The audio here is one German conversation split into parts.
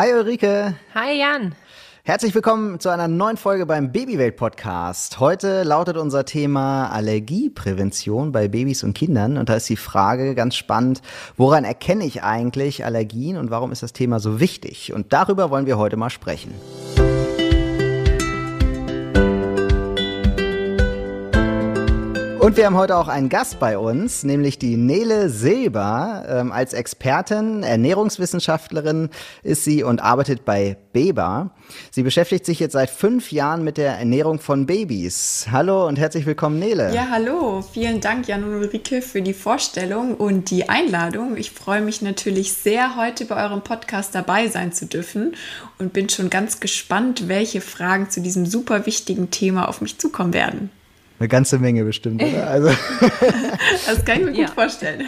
Hi Ulrike. Hi Jan. Herzlich willkommen zu einer neuen Folge beim Babywelt Podcast. Heute lautet unser Thema Allergieprävention bei Babys und Kindern. Und da ist die Frage ganz spannend, woran erkenne ich eigentlich Allergien und warum ist das Thema so wichtig? Und darüber wollen wir heute mal sprechen. Und wir haben heute auch einen Gast bei uns, nämlich die Nele Silber. Ähm, als Expertin, Ernährungswissenschaftlerin ist sie und arbeitet bei Beba. Sie beschäftigt sich jetzt seit fünf Jahren mit der Ernährung von Babys. Hallo und herzlich willkommen, Nele. Ja, hallo. Vielen Dank, Jan und Ulrike, für die Vorstellung und die Einladung. Ich freue mich natürlich sehr, heute bei eurem Podcast dabei sein zu dürfen und bin schon ganz gespannt, welche Fragen zu diesem super wichtigen Thema auf mich zukommen werden. Eine ganze Menge bestimmt, oder? Also. das kann ich mir gut ja. vorstellen.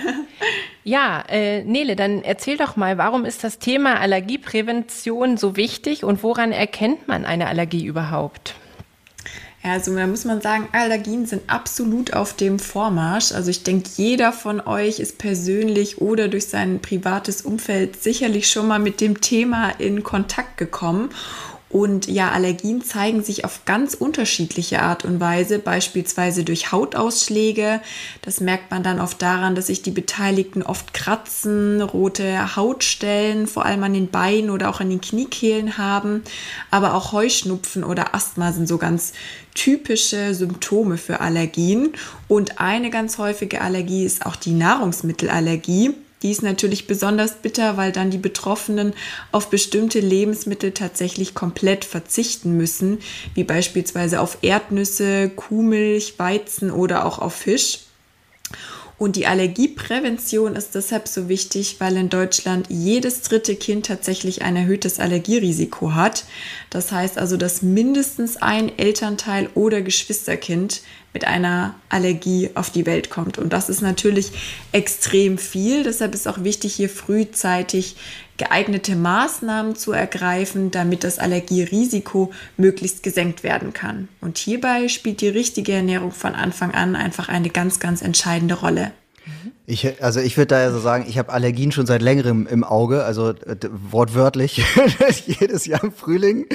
Ja, äh, Nele, dann erzähl doch mal, warum ist das Thema Allergieprävention so wichtig und woran erkennt man eine Allergie überhaupt? Ja, also da muss man sagen, Allergien sind absolut auf dem Vormarsch. Also ich denke, jeder von euch ist persönlich oder durch sein privates Umfeld sicherlich schon mal mit dem Thema in Kontakt gekommen. Und ja, Allergien zeigen sich auf ganz unterschiedliche Art und Weise, beispielsweise durch Hautausschläge. Das merkt man dann oft daran, dass sich die Beteiligten oft kratzen, rote Hautstellen, vor allem an den Beinen oder auch an den Kniekehlen haben. Aber auch Heuschnupfen oder Asthma sind so ganz typische Symptome für Allergien. Und eine ganz häufige Allergie ist auch die Nahrungsmittelallergie. Die ist natürlich besonders bitter, weil dann die Betroffenen auf bestimmte Lebensmittel tatsächlich komplett verzichten müssen, wie beispielsweise auf Erdnüsse, Kuhmilch, Weizen oder auch auf Fisch. Und die Allergieprävention ist deshalb so wichtig, weil in Deutschland jedes dritte Kind tatsächlich ein erhöhtes Allergierisiko hat. Das heißt also, dass mindestens ein Elternteil oder Geschwisterkind mit einer Allergie auf die Welt kommt. Und das ist natürlich extrem viel. Deshalb ist auch wichtig, hier frühzeitig geeignete Maßnahmen zu ergreifen, damit das Allergierisiko möglichst gesenkt werden kann. Und hierbei spielt die richtige Ernährung von Anfang an einfach eine ganz, ganz entscheidende Rolle. Ich, also ich würde da ja so sagen, ich habe Allergien schon seit längerem im Auge, also äh, wortwörtlich. Jedes Jahr im Frühling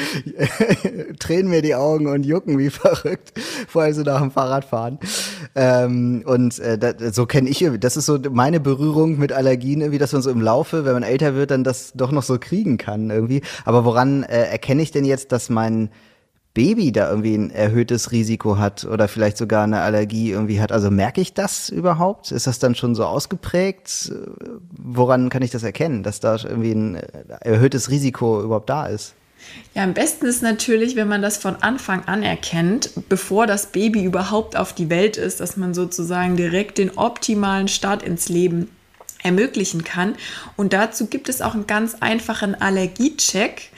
tränen mir die Augen und jucken wie verrückt, vor allem so nach dem Fahrradfahren. Ähm, und äh, das, so kenne ich, das ist so meine Berührung mit Allergien, irgendwie, dass man so im Laufe, wenn man älter wird, dann das doch noch so kriegen kann irgendwie. Aber woran äh, erkenne ich denn jetzt, dass mein Baby da irgendwie ein erhöhtes Risiko hat oder vielleicht sogar eine Allergie irgendwie hat. Also merke ich das überhaupt? Ist das dann schon so ausgeprägt? Woran kann ich das erkennen, dass da irgendwie ein erhöhtes Risiko überhaupt da ist? Ja, am besten ist natürlich, wenn man das von Anfang an erkennt, bevor das Baby überhaupt auf die Welt ist, dass man sozusagen direkt den optimalen Start ins Leben ermöglichen kann. Und dazu gibt es auch einen ganz einfachen Allergiecheck.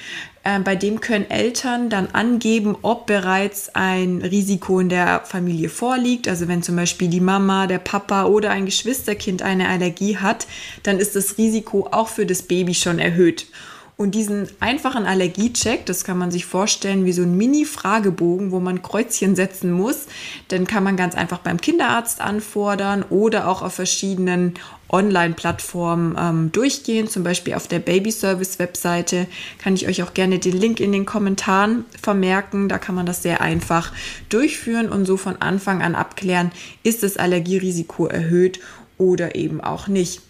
Äh, bei dem können Eltern dann angeben, ob bereits ein Risiko in der Familie vorliegt. Also wenn zum Beispiel die Mama, der Papa oder ein Geschwisterkind eine Allergie hat, dann ist das Risiko auch für das Baby schon erhöht. Und diesen einfachen Allergiecheck, das kann man sich vorstellen wie so ein Mini-Fragebogen, wo man Kreuzchen setzen muss. Den kann man ganz einfach beim Kinderarzt anfordern oder auch auf verschiedenen Online-Plattformen ähm, durchgehen, zum Beispiel auf der Baby Service Webseite. Kann ich euch auch gerne den Link in den Kommentaren vermerken. Da kann man das sehr einfach durchführen und so von Anfang an abklären, ist das Allergierisiko erhöht oder eben auch nicht.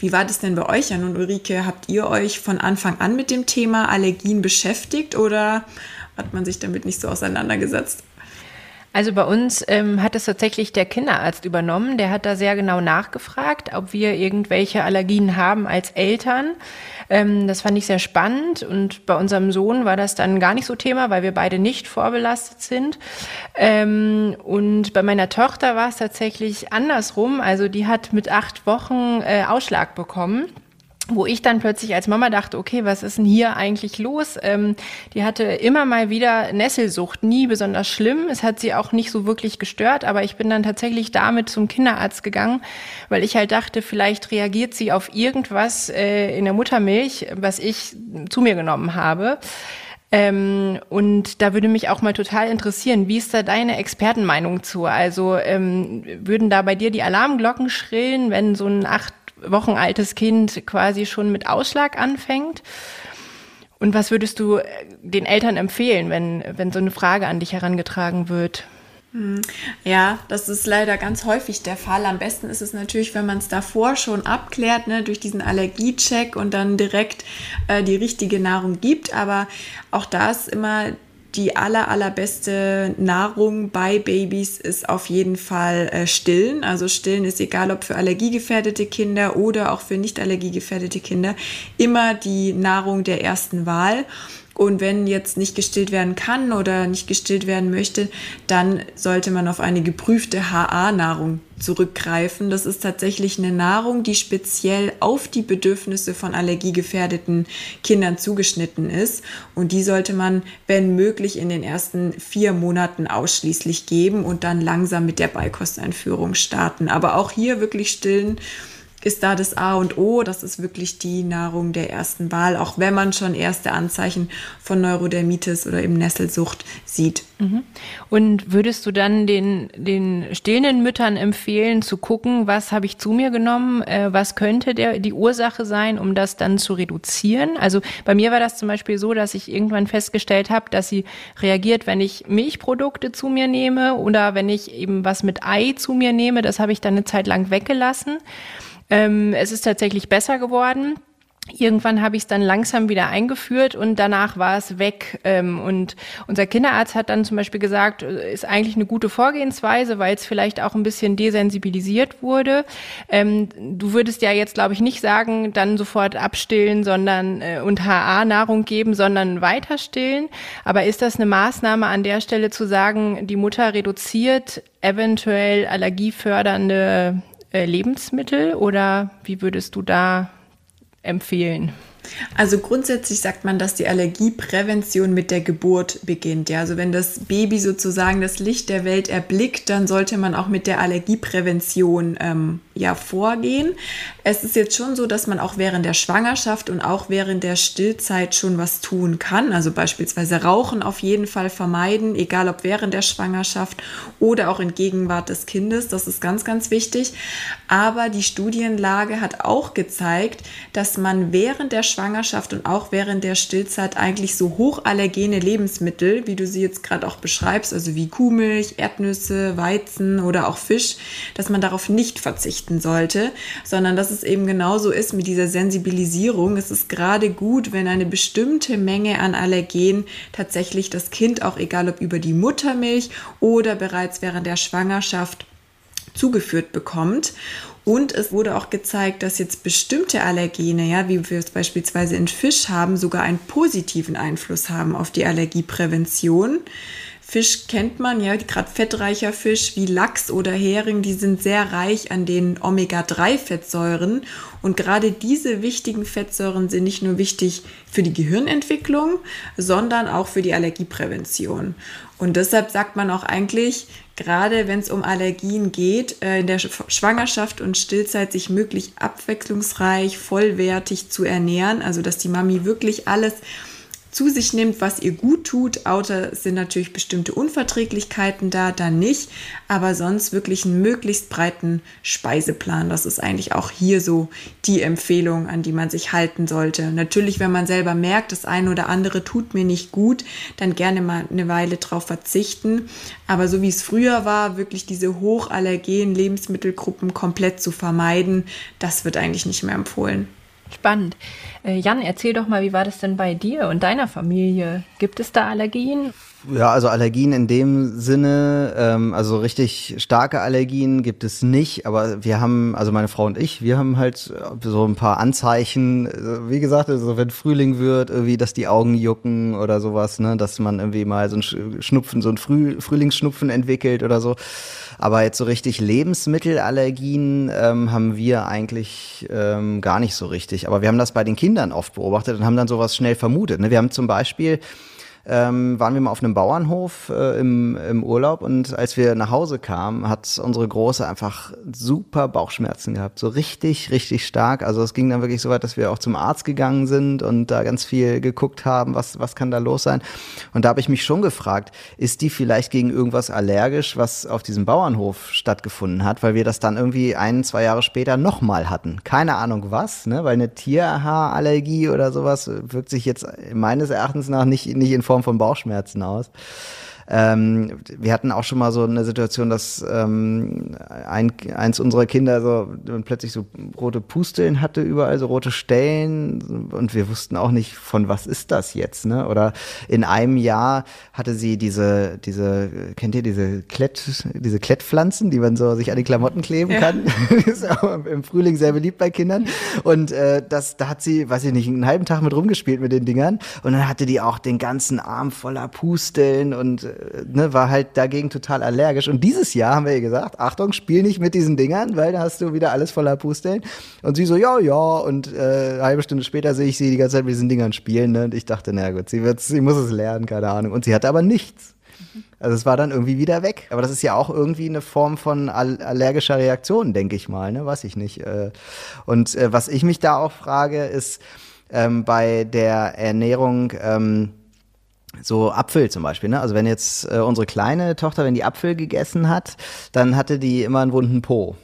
Wie war das denn bei euch, Jan und Ulrike? Habt ihr euch von Anfang an mit dem Thema Allergien beschäftigt oder hat man sich damit nicht so auseinandergesetzt? Also bei uns ähm, hat es tatsächlich der Kinderarzt übernommen. Der hat da sehr genau nachgefragt, ob wir irgendwelche Allergien haben als Eltern. Ähm, das fand ich sehr spannend und bei unserem Sohn war das dann gar nicht so Thema, weil wir beide nicht vorbelastet sind. Ähm, und bei meiner Tochter war es tatsächlich andersrum. Also die hat mit acht Wochen äh, Ausschlag bekommen wo ich dann plötzlich als Mama dachte, okay, was ist denn hier eigentlich los? Ähm, die hatte immer mal wieder Nesselsucht, nie besonders schlimm. Es hat sie auch nicht so wirklich gestört, aber ich bin dann tatsächlich damit zum Kinderarzt gegangen, weil ich halt dachte, vielleicht reagiert sie auf irgendwas äh, in der Muttermilch, was ich zu mir genommen habe. Ähm, und da würde mich auch mal total interessieren, wie ist da deine Expertenmeinung zu? Also ähm, würden da bei dir die Alarmglocken schrillen, wenn so ein acht Wochen altes Kind quasi schon mit Ausschlag anfängt? Und was würdest du äh, den Eltern empfehlen, wenn, wenn so eine Frage an dich herangetragen wird? Hm. Ja, das ist leider ganz häufig der Fall. Am besten ist es natürlich, wenn man es davor schon abklärt, ne, durch diesen Allergiecheck und dann direkt äh, die richtige Nahrung gibt. Aber auch da ist immer die aller, allerbeste Nahrung bei Babys ist auf jeden Fall äh, Stillen. Also Stillen ist egal, ob für allergiegefährdete Kinder oder auch für nicht allergiegefährdete Kinder, immer die Nahrung der ersten Wahl. Und wenn jetzt nicht gestillt werden kann oder nicht gestillt werden möchte, dann sollte man auf eine geprüfte HA-Nahrung zurückgreifen. Das ist tatsächlich eine Nahrung, die speziell auf die Bedürfnisse von allergiegefährdeten Kindern zugeschnitten ist. Und die sollte man, wenn möglich, in den ersten vier Monaten ausschließlich geben und dann langsam mit der Beikosteinführung starten. Aber auch hier wirklich stillen ist da das A und O. Das ist wirklich die Nahrung der ersten Wahl, auch wenn man schon erste Anzeichen von Neurodermitis oder eben Nesselsucht sieht. Mhm. Und würdest du dann den, den stillenden Müttern empfehlen, zu gucken, was habe ich zu mir genommen, äh, was könnte der, die Ursache sein, um das dann zu reduzieren? Also bei mir war das zum Beispiel so, dass ich irgendwann festgestellt habe, dass sie reagiert, wenn ich Milchprodukte zu mir nehme oder wenn ich eben was mit Ei zu mir nehme. Das habe ich dann eine Zeit lang weggelassen. Ähm, es ist tatsächlich besser geworden. Irgendwann habe ich es dann langsam wieder eingeführt und danach war es weg. Ähm, und unser Kinderarzt hat dann zum Beispiel gesagt, äh, ist eigentlich eine gute Vorgehensweise, weil es vielleicht auch ein bisschen desensibilisiert wurde. Ähm, du würdest ja jetzt, glaube ich, nicht sagen, dann sofort abstillen, sondern äh, und HA-Nahrung geben, sondern weiter stillen. Aber ist das eine Maßnahme an der Stelle zu sagen, die Mutter reduziert eventuell allergiefördernde Lebensmittel oder wie würdest du da empfehlen? Also grundsätzlich sagt man, dass die Allergieprävention mit der Geburt beginnt. Ja, also wenn das Baby sozusagen das Licht der Welt erblickt, dann sollte man auch mit der Allergieprävention ähm, ja vorgehen. Es ist jetzt schon so, dass man auch während der Schwangerschaft und auch während der Stillzeit schon was tun kann. Also beispielsweise Rauchen auf jeden Fall vermeiden, egal ob während der Schwangerschaft oder auch in Gegenwart des Kindes. Das ist ganz, ganz wichtig. Aber die Studienlage hat auch gezeigt, dass man während der Schwangerschaft und auch während der Stillzeit eigentlich so hochallergene Lebensmittel, wie du sie jetzt gerade auch beschreibst, also wie Kuhmilch, Erdnüsse, Weizen oder auch Fisch, dass man darauf nicht verzichten sollte, sondern dass es eben genauso ist mit dieser Sensibilisierung. Es ist gerade gut, wenn eine bestimmte Menge an Allergen tatsächlich das Kind auch egal ob über die Muttermilch oder bereits während der Schwangerschaft zugeführt bekommt. Und es wurde auch gezeigt, dass jetzt bestimmte Allergene, ja, wie wir es beispielsweise in Fisch haben, sogar einen positiven Einfluss haben auf die Allergieprävention. Fisch kennt man, ja, gerade fettreicher Fisch wie Lachs oder Hering, die sind sehr reich an den Omega-3-Fettsäuren. Und gerade diese wichtigen Fettsäuren sind nicht nur wichtig für die Gehirnentwicklung, sondern auch für die Allergieprävention. Und deshalb sagt man auch eigentlich, gerade wenn es um Allergien geht, äh, in der Schwangerschaft und Stillzeit sich möglichst abwechslungsreich, vollwertig zu ernähren, also dass die Mami wirklich alles zu sich nimmt, was ihr gut tut. Außer sind natürlich bestimmte Unverträglichkeiten da, dann nicht. Aber sonst wirklich einen möglichst breiten Speiseplan. Das ist eigentlich auch hier so die Empfehlung, an die man sich halten sollte. Natürlich, wenn man selber merkt, das eine oder andere tut mir nicht gut, dann gerne mal eine Weile drauf verzichten. Aber so wie es früher war, wirklich diese hochallergenen Lebensmittelgruppen komplett zu vermeiden, das wird eigentlich nicht mehr empfohlen. Spannend. Äh, Jan, erzähl doch mal, wie war das denn bei dir und deiner Familie? Gibt es da Allergien? Ja, also Allergien in dem Sinne, ähm, also richtig starke Allergien gibt es nicht, aber wir haben, also meine Frau und ich, wir haben halt so ein paar Anzeichen, äh, wie gesagt, also wenn Frühling wird, irgendwie, dass die Augen jucken oder sowas, ne, dass man irgendwie mal so ein Schnupfen, so ein Früh, Frühlingsschnupfen entwickelt oder so. Aber jetzt so richtig Lebensmittelallergien ähm, haben wir eigentlich ähm, gar nicht so richtig. Aber wir haben das bei den Kindern oft beobachtet und haben dann sowas schnell vermutet. Ne? Wir haben zum Beispiel ähm, waren wir mal auf einem Bauernhof äh, im, im Urlaub und als wir nach Hause kamen, hat unsere Große einfach super Bauchschmerzen gehabt. So richtig, richtig stark. Also es ging dann wirklich so weit, dass wir auch zum Arzt gegangen sind und da ganz viel geguckt haben, was, was kann da los sein. Und da habe ich mich schon gefragt, ist die vielleicht gegen irgendwas allergisch, was auf diesem Bauernhof stattgefunden hat, weil wir das dann irgendwie ein, zwei Jahre später nochmal hatten. Keine Ahnung was, ne? weil eine Tierhaarallergie oder sowas wirkt sich jetzt meines Erachtens nach nicht, nicht in Form von Bauchschmerzen aus. Ähm, wir hatten auch schon mal so eine Situation, dass ähm, ein, eins unserer Kinder so plötzlich so rote Pusteln hatte, überall so rote Stellen und wir wussten auch nicht, von was ist das jetzt, ne? Oder in einem Jahr hatte sie diese, diese, kennt ihr diese Klett, diese Klettpflanzen, die man so sich an die Klamotten kleben ja. kann? ist auch im Frühling sehr beliebt bei Kindern. Und äh, das, da hat sie, weiß ich nicht, einen halben Tag mit rumgespielt mit den Dingern. Und dann hatte die auch den ganzen Arm voller Pusteln und äh, ne, war halt dagegen total allergisch. Und dieses Jahr haben wir ihr gesagt, Achtung, spiel nicht mit diesen Dingern, weil da hast du wieder alles voller Pusteln. Und sie so, ja, ja. Und äh, eine halbe Stunde später sehe ich sie die ganze Zeit mit diesen Dingern spielen. Ne? Und ich dachte, na gut, sie, wird, sie muss es lernen, keine Ahnung. Und sie hatte aber nichts. Also es war dann irgendwie wieder weg. Aber das ist ja auch irgendwie eine Form von allergischer Reaktion, denke ich mal, ne? Weiß ich nicht. Äh. Und äh, was ich mich da auch frage, ist ähm, bei der Ernährung, ähm, so Apfel zum Beispiel, ne? Also wenn jetzt äh, unsere kleine Tochter, wenn die Apfel gegessen hat, dann hatte die immer einen wunden Po.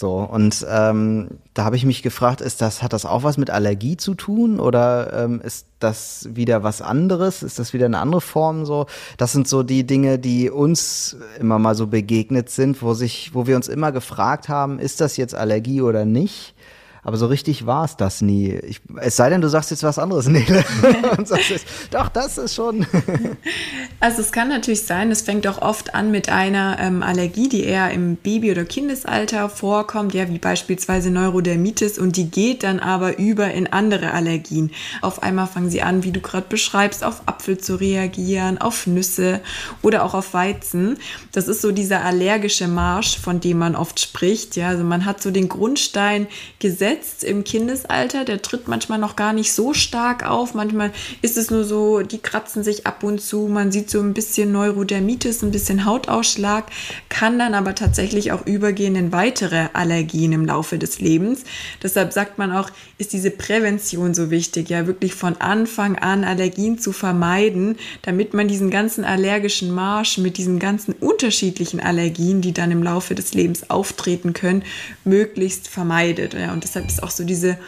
So, und ähm, da habe ich mich gefragt, ist das, hat das auch was mit Allergie zu tun oder ähm, ist das wieder was anderes? Ist das wieder eine andere Form so? Das sind so die Dinge, die uns immer mal so begegnet sind, wo sich, wo wir uns immer gefragt haben, ist das jetzt Allergie oder nicht? Aber so richtig war es das nie. Ich, es sei denn, du sagst jetzt was anderes, Nele. Und sagst jetzt, doch, das ist schon. also es kann natürlich sein, es fängt auch oft an mit einer ähm, Allergie, die eher im Baby- oder Kindesalter vorkommt, ja, wie beispielsweise Neurodermitis und die geht dann aber über in andere Allergien. Auf einmal fangen sie an, wie du gerade beschreibst, auf Apfel zu reagieren, auf Nüsse oder auch auf Weizen. Das ist so dieser allergische Marsch, von dem man oft spricht. Ja, also man hat so den Grundstein gesetzt gesetzt im Kindesalter. Der tritt manchmal noch gar nicht so stark auf. Manchmal ist es nur so, die kratzen sich ab und zu. Man sieht so ein bisschen Neurodermitis, ein bisschen Hautausschlag, kann dann aber tatsächlich auch übergehen in weitere Allergien im Laufe des Lebens. Deshalb sagt man auch, ist diese Prävention so wichtig, ja, wirklich von Anfang an Allergien zu vermeiden, damit man diesen ganzen allergischen Marsch mit diesen ganzen unterschiedlichen Allergien, die dann im Laufe des Lebens auftreten können, möglichst vermeidet. Ja, und deshalb deshalb ist auch so diese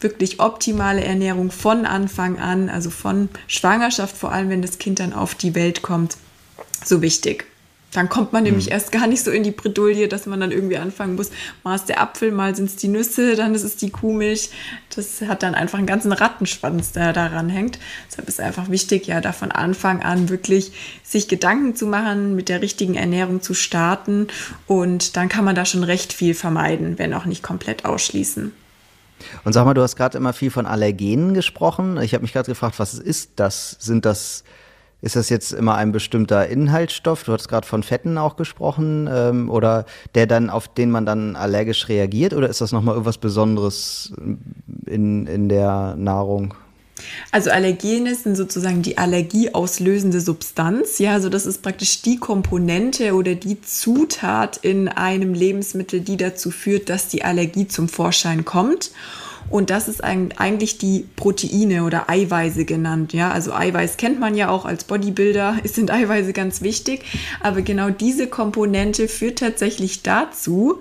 wirklich optimale Ernährung von Anfang an, also von Schwangerschaft, vor allem wenn das Kind dann auf die Welt kommt, so wichtig. Dann kommt man nämlich mhm. erst gar nicht so in die Bredouille, dass man dann irgendwie anfangen muss, mal ist der Apfel, mal sind es die Nüsse, dann ist es die Kuhmilch. Das hat dann einfach einen ganzen Rattenschwanz, der daran hängt. Deshalb ist es einfach wichtig, ja, da von Anfang an wirklich sich Gedanken zu machen, mit der richtigen Ernährung zu starten. Und dann kann man da schon recht viel vermeiden, wenn auch nicht komplett ausschließen. Und sag mal, du hast gerade immer viel von Allergenen gesprochen. Ich habe mich gerade gefragt, was ist das? Sind das ist das jetzt immer ein bestimmter Inhaltsstoff? Du hast gerade von Fetten auch gesprochen, ähm, oder der dann, auf den man dann allergisch reagiert, oder ist das nochmal irgendwas Besonderes in, in der Nahrung? Also Allergene sind sozusagen die allergieauslösende Substanz. Ja, also das ist praktisch die Komponente oder die Zutat in einem Lebensmittel, die dazu führt, dass die Allergie zum Vorschein kommt. Und das ist eigentlich die Proteine oder Eiweiße genannt. Ja, also Eiweiß kennt man ja auch als Bodybuilder, sind Eiweiße ganz wichtig. Aber genau diese Komponente führt tatsächlich dazu,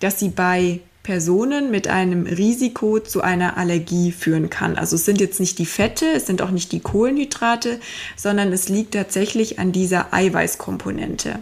dass sie bei Personen mit einem Risiko zu einer Allergie führen kann. Also es sind jetzt nicht die Fette, es sind auch nicht die Kohlenhydrate, sondern es liegt tatsächlich an dieser Eiweißkomponente.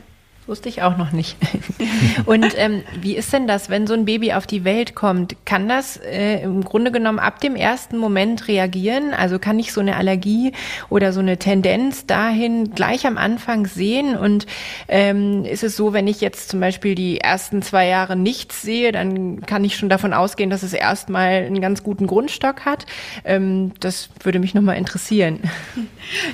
Wusste ich auch noch nicht. Und ähm, wie ist denn das, wenn so ein Baby auf die Welt kommt? Kann das äh, im Grunde genommen ab dem ersten Moment reagieren? Also kann ich so eine Allergie oder so eine Tendenz dahin gleich am Anfang sehen? Und ähm, ist es so, wenn ich jetzt zum Beispiel die ersten zwei Jahre nichts sehe, dann kann ich schon davon ausgehen, dass es erstmal einen ganz guten Grundstock hat? Ähm, das würde mich nochmal interessieren.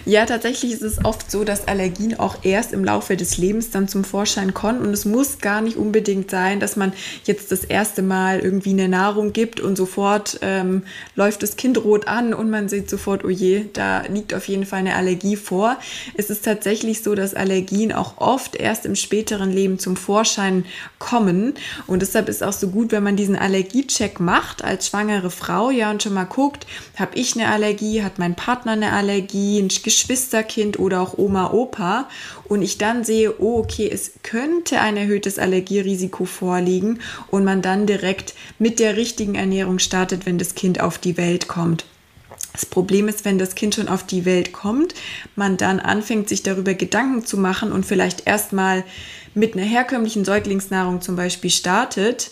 Ja, tatsächlich ist es oft so, dass Allergien auch erst im Laufe des Lebens dann zum Vorschein kommen. Und es muss gar nicht unbedingt sein, dass man jetzt das erste Mal irgendwie eine Nahrung gibt und sofort ähm, läuft das Kind rot an und man sieht sofort, oh je, da liegt auf jeden Fall eine Allergie vor. Es ist tatsächlich so, dass Allergien auch oft erst im späteren Leben zum Vorschein kommen. Und deshalb ist auch so gut, wenn man diesen Allergiecheck macht als schwangere Frau, ja, und schon mal guckt, habe ich eine Allergie, hat mein Partner eine Allergie, ein Geschwisterkind oder auch Oma, Opa und ich dann sehe, oh okay, es könnte ein erhöhtes Allergierisiko vorliegen und man dann direkt mit der richtigen Ernährung startet, wenn das Kind auf die Welt kommt. Das Problem ist, wenn das Kind schon auf die Welt kommt, man dann anfängt, sich darüber Gedanken zu machen und vielleicht erstmal mit einer herkömmlichen Säuglingsnahrung zum Beispiel startet,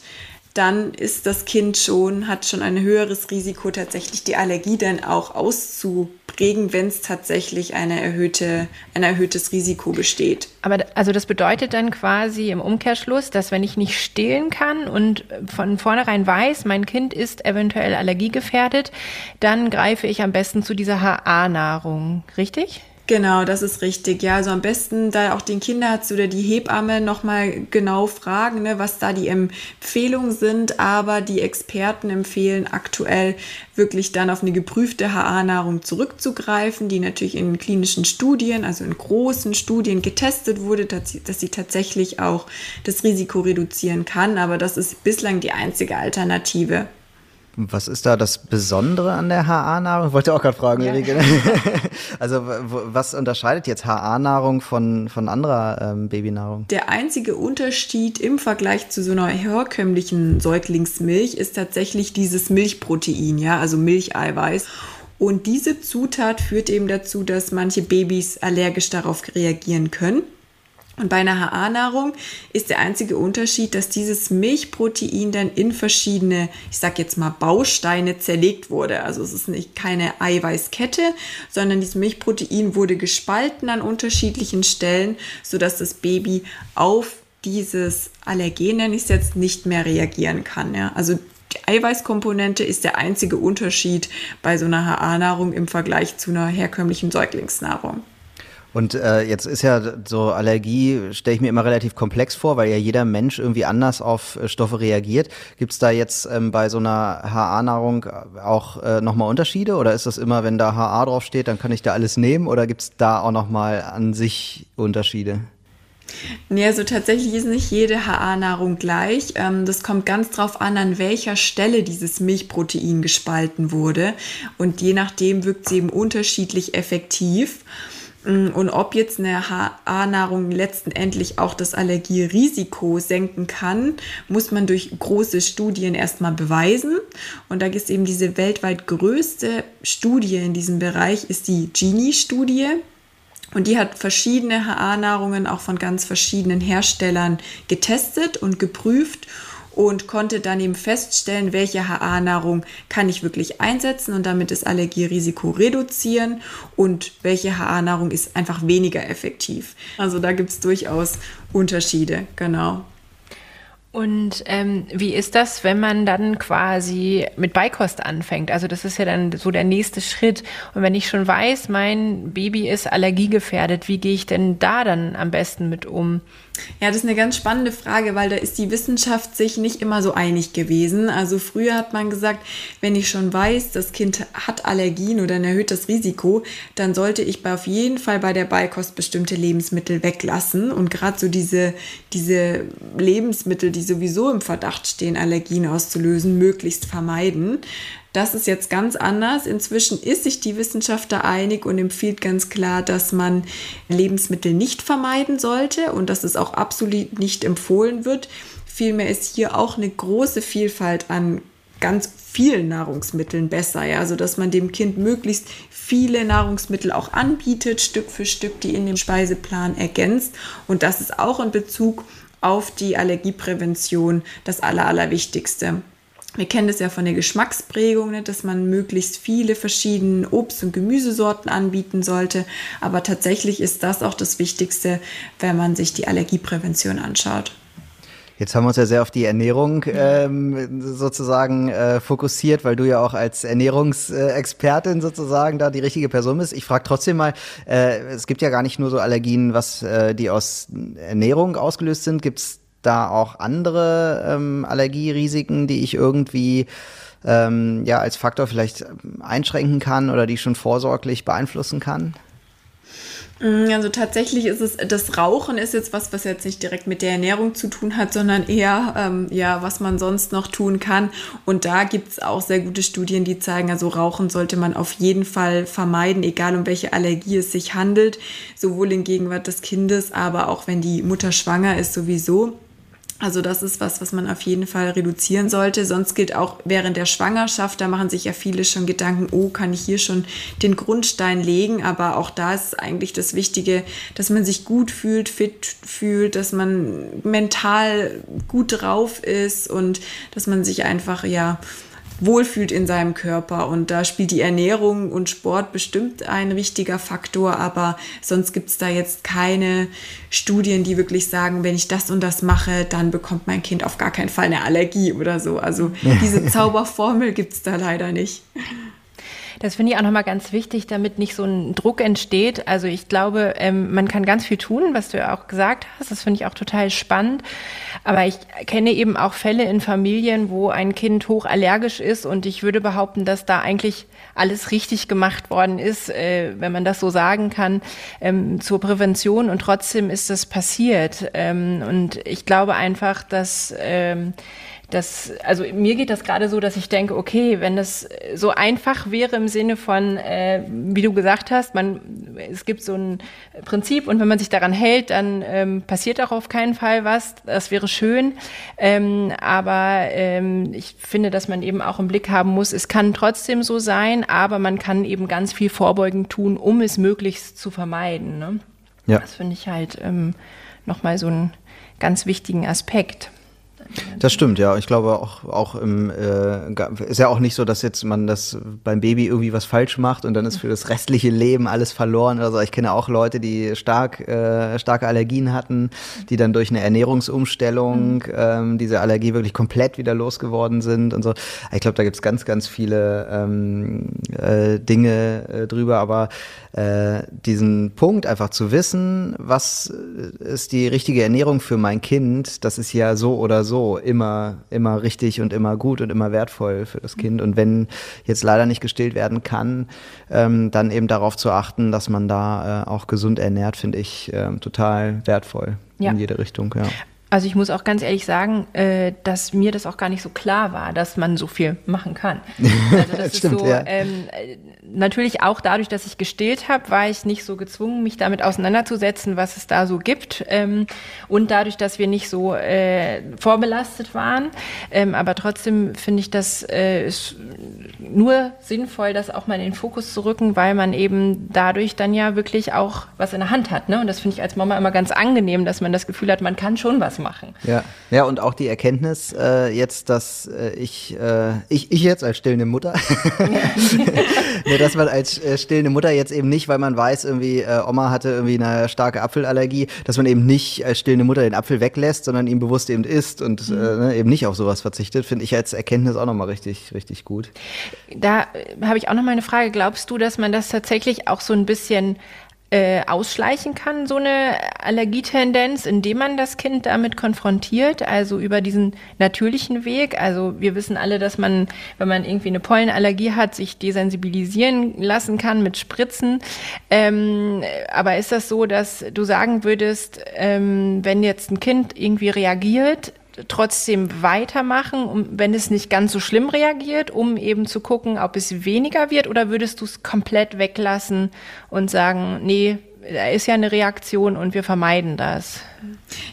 dann ist das Kind schon, hat schon ein höheres Risiko, tatsächlich die Allergie dann auch auszuprägen, wenn es tatsächlich eine erhöhte, ein erhöhtes Risiko besteht. Aber also das bedeutet dann quasi im Umkehrschluss, dass wenn ich nicht stillen kann und von vornherein weiß, mein Kind ist eventuell allergiegefährdet, dann greife ich am besten zu dieser HA-Nahrung, richtig? Genau, das ist richtig. Ja, also am besten da auch den Kinderarzt oder die Hebamme nochmal genau fragen, ne, was da die Empfehlungen sind. Aber die Experten empfehlen aktuell wirklich dann auf eine geprüfte HA-Nahrung zurückzugreifen, die natürlich in klinischen Studien, also in großen Studien getestet wurde, dass dass sie tatsächlich auch das Risiko reduzieren kann. Aber das ist bislang die einzige Alternative. Was ist da das Besondere an der HA-Nahrung? Ich wollte auch gerade fragen, ja. Also was unterscheidet jetzt HA-Nahrung von, von anderer ähm, Babynahrung? Der einzige Unterschied im Vergleich zu so einer herkömmlichen Säuglingsmilch ist tatsächlich dieses Milchprotein, ja, also Milcheiweiß. Und diese Zutat führt eben dazu, dass manche Babys allergisch darauf reagieren können. Und bei einer HA-Nahrung ist der einzige Unterschied, dass dieses Milchprotein dann in verschiedene, ich sag jetzt mal Bausteine zerlegt wurde. Also es ist nicht keine Eiweißkette, sondern dieses Milchprotein wurde gespalten an unterschiedlichen Stellen, sodass das Baby auf dieses Allergen, nenne ich es jetzt, nicht mehr reagieren kann. Ja? Also die Eiweißkomponente ist der einzige Unterschied bei so einer HA-Nahrung im Vergleich zu einer herkömmlichen Säuglingsnahrung. Und äh, jetzt ist ja so Allergie, stelle ich mir immer relativ komplex vor, weil ja jeder Mensch irgendwie anders auf äh, Stoffe reagiert. Gibt es da jetzt ähm, bei so einer HA-Nahrung auch äh, nochmal Unterschiede? Oder ist das immer, wenn da HA draufsteht, dann kann ich da alles nehmen? Oder gibt es da auch nochmal an sich Unterschiede? Nee, also tatsächlich ist nicht jede HA-Nahrung gleich. Ähm, das kommt ganz drauf an, an welcher Stelle dieses Milchprotein gespalten wurde. Und je nachdem wirkt sie eben unterschiedlich effektiv. Mm, und ob jetzt eine HA-Nahrung letztendlich auch das Allergierisiko senken kann, muss man durch große Studien erstmal beweisen. Und da ist eben diese weltweit größte Studie in diesem Bereich, ist die Genie-Studie. Und die hat verschiedene HA-Nahrungen auch von ganz verschiedenen Herstellern getestet und geprüft und konnte dann eben feststellen, welche HA-Nahrung kann ich wirklich einsetzen und damit das Allergierisiko reduzieren und welche HA-Nahrung ist einfach weniger effektiv. Also da gibt es durchaus Unterschiede, genau. Und ähm, wie ist das, wenn man dann quasi mit Beikost anfängt? Also das ist ja dann so der nächste Schritt. Und wenn ich schon weiß, mein Baby ist allergiegefährdet, wie gehe ich denn da dann am besten mit um? Ja, das ist eine ganz spannende Frage, weil da ist die Wissenschaft sich nicht immer so einig gewesen. Also früher hat man gesagt, wenn ich schon weiß, das Kind hat Allergien oder ein erhöhtes Risiko, dann sollte ich auf jeden Fall bei der Beikost bestimmte Lebensmittel weglassen. Und gerade so diese, diese Lebensmittel, die sowieso im Verdacht stehen, Allergien auszulösen, möglichst vermeiden. Das ist jetzt ganz anders. Inzwischen ist sich die Wissenschaft da einig und empfiehlt ganz klar, dass man Lebensmittel nicht vermeiden sollte und dass es auch absolut nicht empfohlen wird. Vielmehr ist hier auch eine große Vielfalt an ganz vielen Nahrungsmitteln besser, ja, also dass man dem Kind möglichst viele Nahrungsmittel auch anbietet, Stück für Stück, die in dem Speiseplan ergänzt und das ist auch in Bezug auf die Allergieprävention das Aller, Allerwichtigste. Wir kennen das ja von der Geschmacksprägung, ne, dass man möglichst viele verschiedene Obst- und Gemüsesorten anbieten sollte. Aber tatsächlich ist das auch das Wichtigste, wenn man sich die Allergieprävention anschaut. Jetzt haben wir uns ja sehr auf die Ernährung ähm, sozusagen äh, fokussiert, weil du ja auch als Ernährungsexpertin sozusagen da die richtige Person bist. Ich frage trotzdem mal, äh, es gibt ja gar nicht nur so Allergien, was äh, die aus Ernährung ausgelöst sind. Gibt es da auch andere ähm, Allergierisiken, die ich irgendwie ähm, ja als Faktor vielleicht einschränken kann oder die schon vorsorglich beeinflussen kann? Mm, also tatsächlich ist es, das Rauchen ist jetzt was, was jetzt nicht direkt mit der Ernährung zu tun hat, sondern eher, ähm, ja, was man sonst noch tun kann. Und da gibt es auch sehr gute Studien, die zeigen, also Rauchen sollte man auf jeden Fall vermeiden, egal um welche Allergie es sich handelt, sowohl in Gegenwart des Kindes, aber auch wenn die Mutter schwanger ist sowieso. Also das ist was, was man auf jeden Fall reduzieren sollte. Sonst gilt auch während der Schwangerschaft, da machen sich ja viele schon Gedanken, oh, kann ich hier schon den Grundstein legen? Aber auch da ist eigentlich das Wichtige, dass man sich gut fühlt, fit fühlt, dass man mental gut drauf ist und dass man sich einfach, ja, wohlfühlt in seinem Körper. Und da spielt die Ernährung und Sport bestimmt ein wichtiger Faktor, aber sonst gibt es da jetzt keine Studien, die wirklich sagen, wenn ich das und das mache, dann bekommt mein Kind auf gar keinen Fall eine Allergie oder so. Also diese Zauberformel gibt es da leider nicht. Das finde ich auch nochmal ganz wichtig, damit nicht so ein Druck entsteht. Also ich glaube, ähm, man kann ganz viel tun, was du ja auch gesagt hast. Das finde ich auch total spannend. Aber ich kenne eben auch Fälle in Familien, wo ein Kind hochallergisch ist und ich würde behaupten, dass da eigentlich alles richtig gemacht worden ist, äh, wenn man das so sagen kann, ähm, zur Prävention und trotzdem ist das passiert. Ähm, und ich glaube einfach, dass ähm, das, also mir geht das gerade so, dass ich denke, okay, wenn das so einfach wäre im Sinne von, äh, wie du gesagt hast, man, es gibt so ein Prinzip und wenn man sich daran hält, dann ähm, passiert auch auf keinen Fall was. Das wäre schön. Ähm, aber ähm, ich finde, dass man eben auch im Blick haben muss, es kann trotzdem so sein, aber man kann eben ganz viel vorbeugend tun, um es möglichst zu vermeiden. Ne? Ja. Das finde ich halt ähm, nochmal so einen ganz wichtigen Aspekt. Das stimmt, ja. Ich glaube auch, auch im, äh, ist ja auch nicht so, dass jetzt man das beim Baby irgendwie was falsch macht und dann ist für das restliche Leben alles verloren oder so. Ich kenne auch Leute, die stark, äh, starke Allergien hatten, die dann durch eine Ernährungsumstellung mhm. ähm, diese Allergie wirklich komplett wieder losgeworden sind und so. Ich glaube, da gibt's ganz, ganz viele ähm, äh, Dinge äh, drüber, aber äh, diesen Punkt einfach zu wissen, was ist die richtige Ernährung für mein Kind, das ist ja so oder so immer, immer richtig und immer gut und immer wertvoll für das Kind. Und wenn jetzt leider nicht gestillt werden kann, ähm, dann eben darauf zu achten, dass man da äh, auch gesund ernährt, finde ich äh, total wertvoll ja. in jede Richtung. Ja. Also ich muss auch ganz ehrlich sagen, äh, dass mir das auch gar nicht so klar war, dass man so viel machen kann. Also das Stimmt, ist so, ja. ähm, natürlich auch dadurch, dass ich gestillt habe, war ich nicht so gezwungen, mich damit auseinanderzusetzen, was es da so gibt. Ähm, und dadurch, dass wir nicht so äh, vorbelastet waren. Ähm, aber trotzdem finde ich das äh, nur sinnvoll, das auch mal in den Fokus zu rücken, weil man eben dadurch dann ja wirklich auch was in der Hand hat. Ne? Und das finde ich als Mama immer ganz angenehm, dass man das Gefühl hat, man kann schon was machen. Ja, ja und auch die Erkenntnis äh, jetzt, dass äh, ich, äh, ich, ich jetzt als stillende Mutter, ne, dass man als äh, stillende Mutter jetzt eben nicht, weil man weiß, irgendwie äh, Oma hatte irgendwie eine starke Apfelallergie, dass man eben nicht als stillende Mutter den Apfel weglässt, sondern ihm bewusst eben isst und mhm. äh, ne, eben nicht auf sowas verzichtet, finde ich als Erkenntnis auch nochmal richtig, richtig gut. Da habe ich auch noch mal eine Frage. Glaubst du, dass man das tatsächlich auch so ein bisschen äh, ausschleichen kann, so eine Allergietendenz, indem man das Kind damit konfrontiert, also über diesen natürlichen Weg. Also wir wissen alle, dass man, wenn man irgendwie eine Pollenallergie hat, sich desensibilisieren lassen kann mit Spritzen. Ähm, aber ist das so, dass du sagen würdest, ähm, wenn jetzt ein Kind irgendwie reagiert, trotzdem weitermachen, um, wenn es nicht ganz so schlimm reagiert, um eben zu gucken, ob es weniger wird? Oder würdest du es komplett weglassen und sagen, nee, da ist ja eine Reaktion und wir vermeiden das?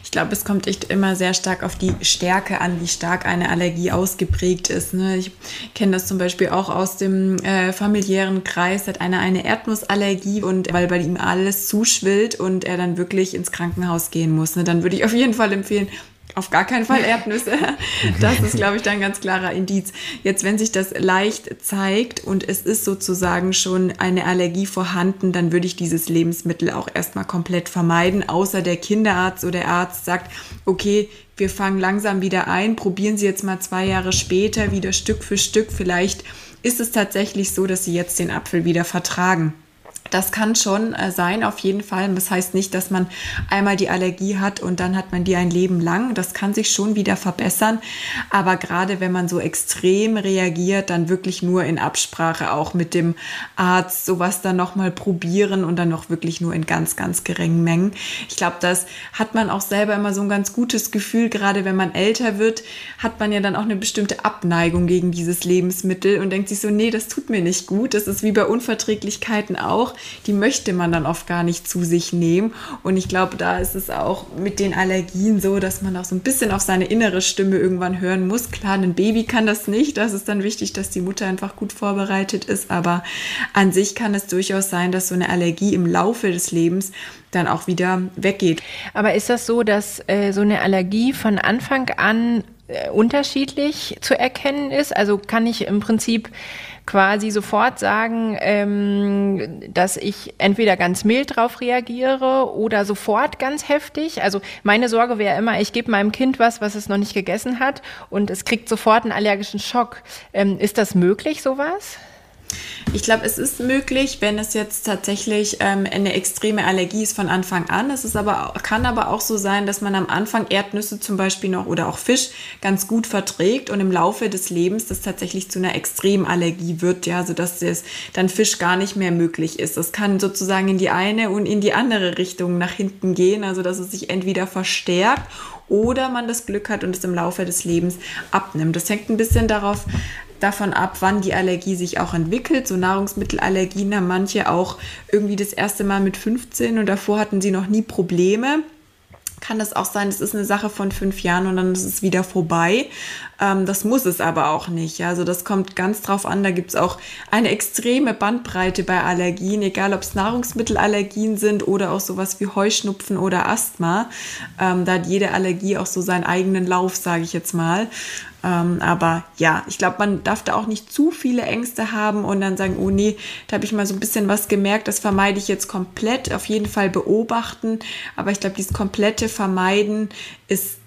Ich glaube, es kommt echt immer sehr stark auf die Stärke an, wie stark eine Allergie ausgeprägt ist. Ne? Ich kenne das zum Beispiel auch aus dem äh, familiären Kreis, hat einer eine Erdnussallergie und weil bei ihm alles zuschwillt und er dann wirklich ins Krankenhaus gehen muss. Ne? Dann würde ich auf jeden Fall empfehlen, Auf gar keinen Fall Erdnüsse. Das ist, glaube ich, dann ein ganz klarer Indiz. Jetzt, wenn sich das leicht zeigt und es ist sozusagen schon eine Allergie vorhanden, dann würde ich dieses Lebensmittel auch erstmal komplett vermeiden, außer der Kinderarzt oder der Arzt sagt, okay, wir fangen langsam wieder ein, probieren Sie jetzt mal zwei Jahre später wieder Stück für Stück. Vielleicht ist es tatsächlich so, dass Sie jetzt den Apfel wieder vertragen. Das kann schon äh, sein, auf jeden Fall. Das heißt nicht, dass man einmal die Allergie hat und dann hat man die ein Leben lang. Das kann sich schon wieder verbessern. Aber gerade wenn man so extrem reagiert, dann wirklich nur in Absprache auch mit dem Arzt sowas dann nochmal probieren und dann noch wirklich nur in ganz, ganz geringen Mengen. Ich glaube, das hat man auch selber immer so ein ganz gutes Gefühl. Gerade wenn man älter wird, hat man ja dann auch eine bestimmte Abneigung gegen dieses Lebensmittel und denkt sich so, nee, das tut mir nicht gut. Das ist wie bei Unverträglichkeiten auch die möchte man dann oft gar nicht zu sich nehmen. Und ich glaube, da ist es auch mit den Allergien so, dass man auch so ein bisschen auf seine innere Stimme irgendwann hören muss. Klar, ein Baby kann das nicht. Das ist dann wichtig, dass die Mutter einfach gut vorbereitet ist. Aber an sich kann es durchaus sein, dass so eine Allergie im Laufe des Lebens dann auch wieder weggeht. Aber ist das so, dass äh, so eine Allergie von Anfang an äh, unterschiedlich zu erkennen ist? Also kann ich im Prinzip quasi sofort sagen, ähm, dass ich entweder ganz mild drauf reagiere oder sofort ganz heftig. Also meine Sorge wäre immer, ich gebe meinem Kind was, was es noch nicht gegessen hat und es kriegt sofort einen allergischen Schock. Ähm, ist das möglich, sowas? Ich glaube, es ist möglich, wenn es jetzt tatsächlich ähm, eine extreme Allergie ist von Anfang an. Es ist aber, kann aber auch so sein, dass man am Anfang Erdnüsse zum Beispiel noch oder auch Fisch ganz gut verträgt und im Laufe des Lebens das tatsächlich zu einer Extremallergie wird, ja, sodass es dann Fisch gar nicht mehr möglich ist. Das kann sozusagen in die eine und in die andere Richtung nach hinten gehen, also dass es sich entweder verstärkt oder man das Glück hat und es im Laufe des Lebens abnimmt. Das hängt ein bisschen darauf davon ab, wann die Allergie sich auch entwickelt. So Nahrungsmittelallergien haben manche auch irgendwie das erste Mal mit 15 und davor hatten sie noch nie Probleme kann es auch sein, es ist eine Sache von fünf Jahren und dann ist es wieder vorbei. Ähm, das muss es aber auch nicht. Also das kommt ganz drauf an. Da gibt es auch eine extreme Bandbreite bei Allergien, egal ob es Nahrungsmittelallergien sind oder auch sowas wie Heuschnupfen oder Asthma. Ähm, da hat jede Allergie auch so seinen eigenen Lauf, sage ich jetzt mal. Ähm, aber ja, ich glaube, man darf da auch nicht zu viele Ängste haben und dann sagen, oh nee, da habe ich mal so ein bisschen was gemerkt, das vermeide ich jetzt komplett. Auf jeden Fall beobachten. Aber ich glaube, dieses komplette Vermeiden ist,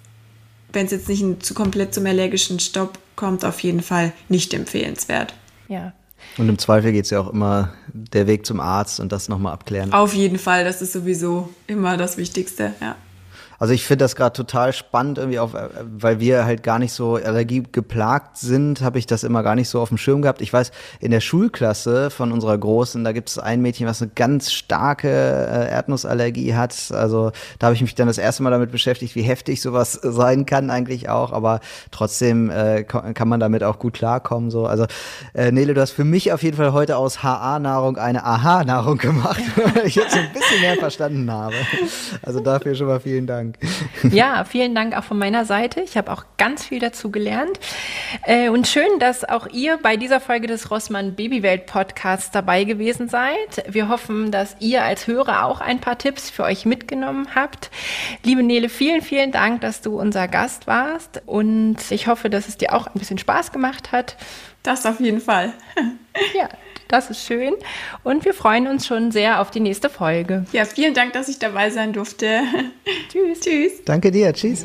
wenn es jetzt nicht zu komplett zum allergischen Stopp kommt, auf jeden Fall nicht empfehlenswert. Ja, und im Zweifel geht es ja auch immer der Weg zum Arzt und das nochmal abklären. Auf jeden Fall, das ist sowieso immer das Wichtigste, ja. Also ich finde das gerade total spannend, irgendwie auf, weil wir halt gar nicht so allergiegeplagt sind, habe ich das immer gar nicht so auf dem Schirm gehabt. Ich weiß, in der Schulklasse von unserer Großen, da gibt es ein Mädchen, was eine ganz starke äh, Erdnussallergie hat. Also da habe ich mich dann das erste Mal damit beschäftigt, wie heftig sowas sein kann eigentlich auch. Aber trotzdem äh, kann man damit auch gut klarkommen. So. Also äh, Nele, du hast für mich auf jeden Fall heute aus HA-Nahrung eine AHA-Nahrung gemacht, weil ich jetzt ein bisschen mehr verstanden habe. Also dafür schon mal vielen Dank. Dank. Ja, vielen Dank auch von meiner Seite. Ich habe auch ganz viel dazu gelernt. Äh, und schön, dass auch ihr bei dieser Folge des Rossmann Babywelt Podcasts dabei gewesen seid. Wir hoffen, dass ihr als Hörer auch ein paar Tipps für euch mitgenommen habt. Liebe Nele, vielen, vielen Dank, dass du unser Gast warst. Und ich hoffe, dass es dir auch ein bisschen Spaß gemacht hat. Das auf jeden Fall. Ja, das ist schön. Und wir freuen uns schon sehr auf die nächste Folge. Ja, vielen Dank, dass ich dabei sein durfte. Tschüss. Tschüss. Danke dir. Tschüss.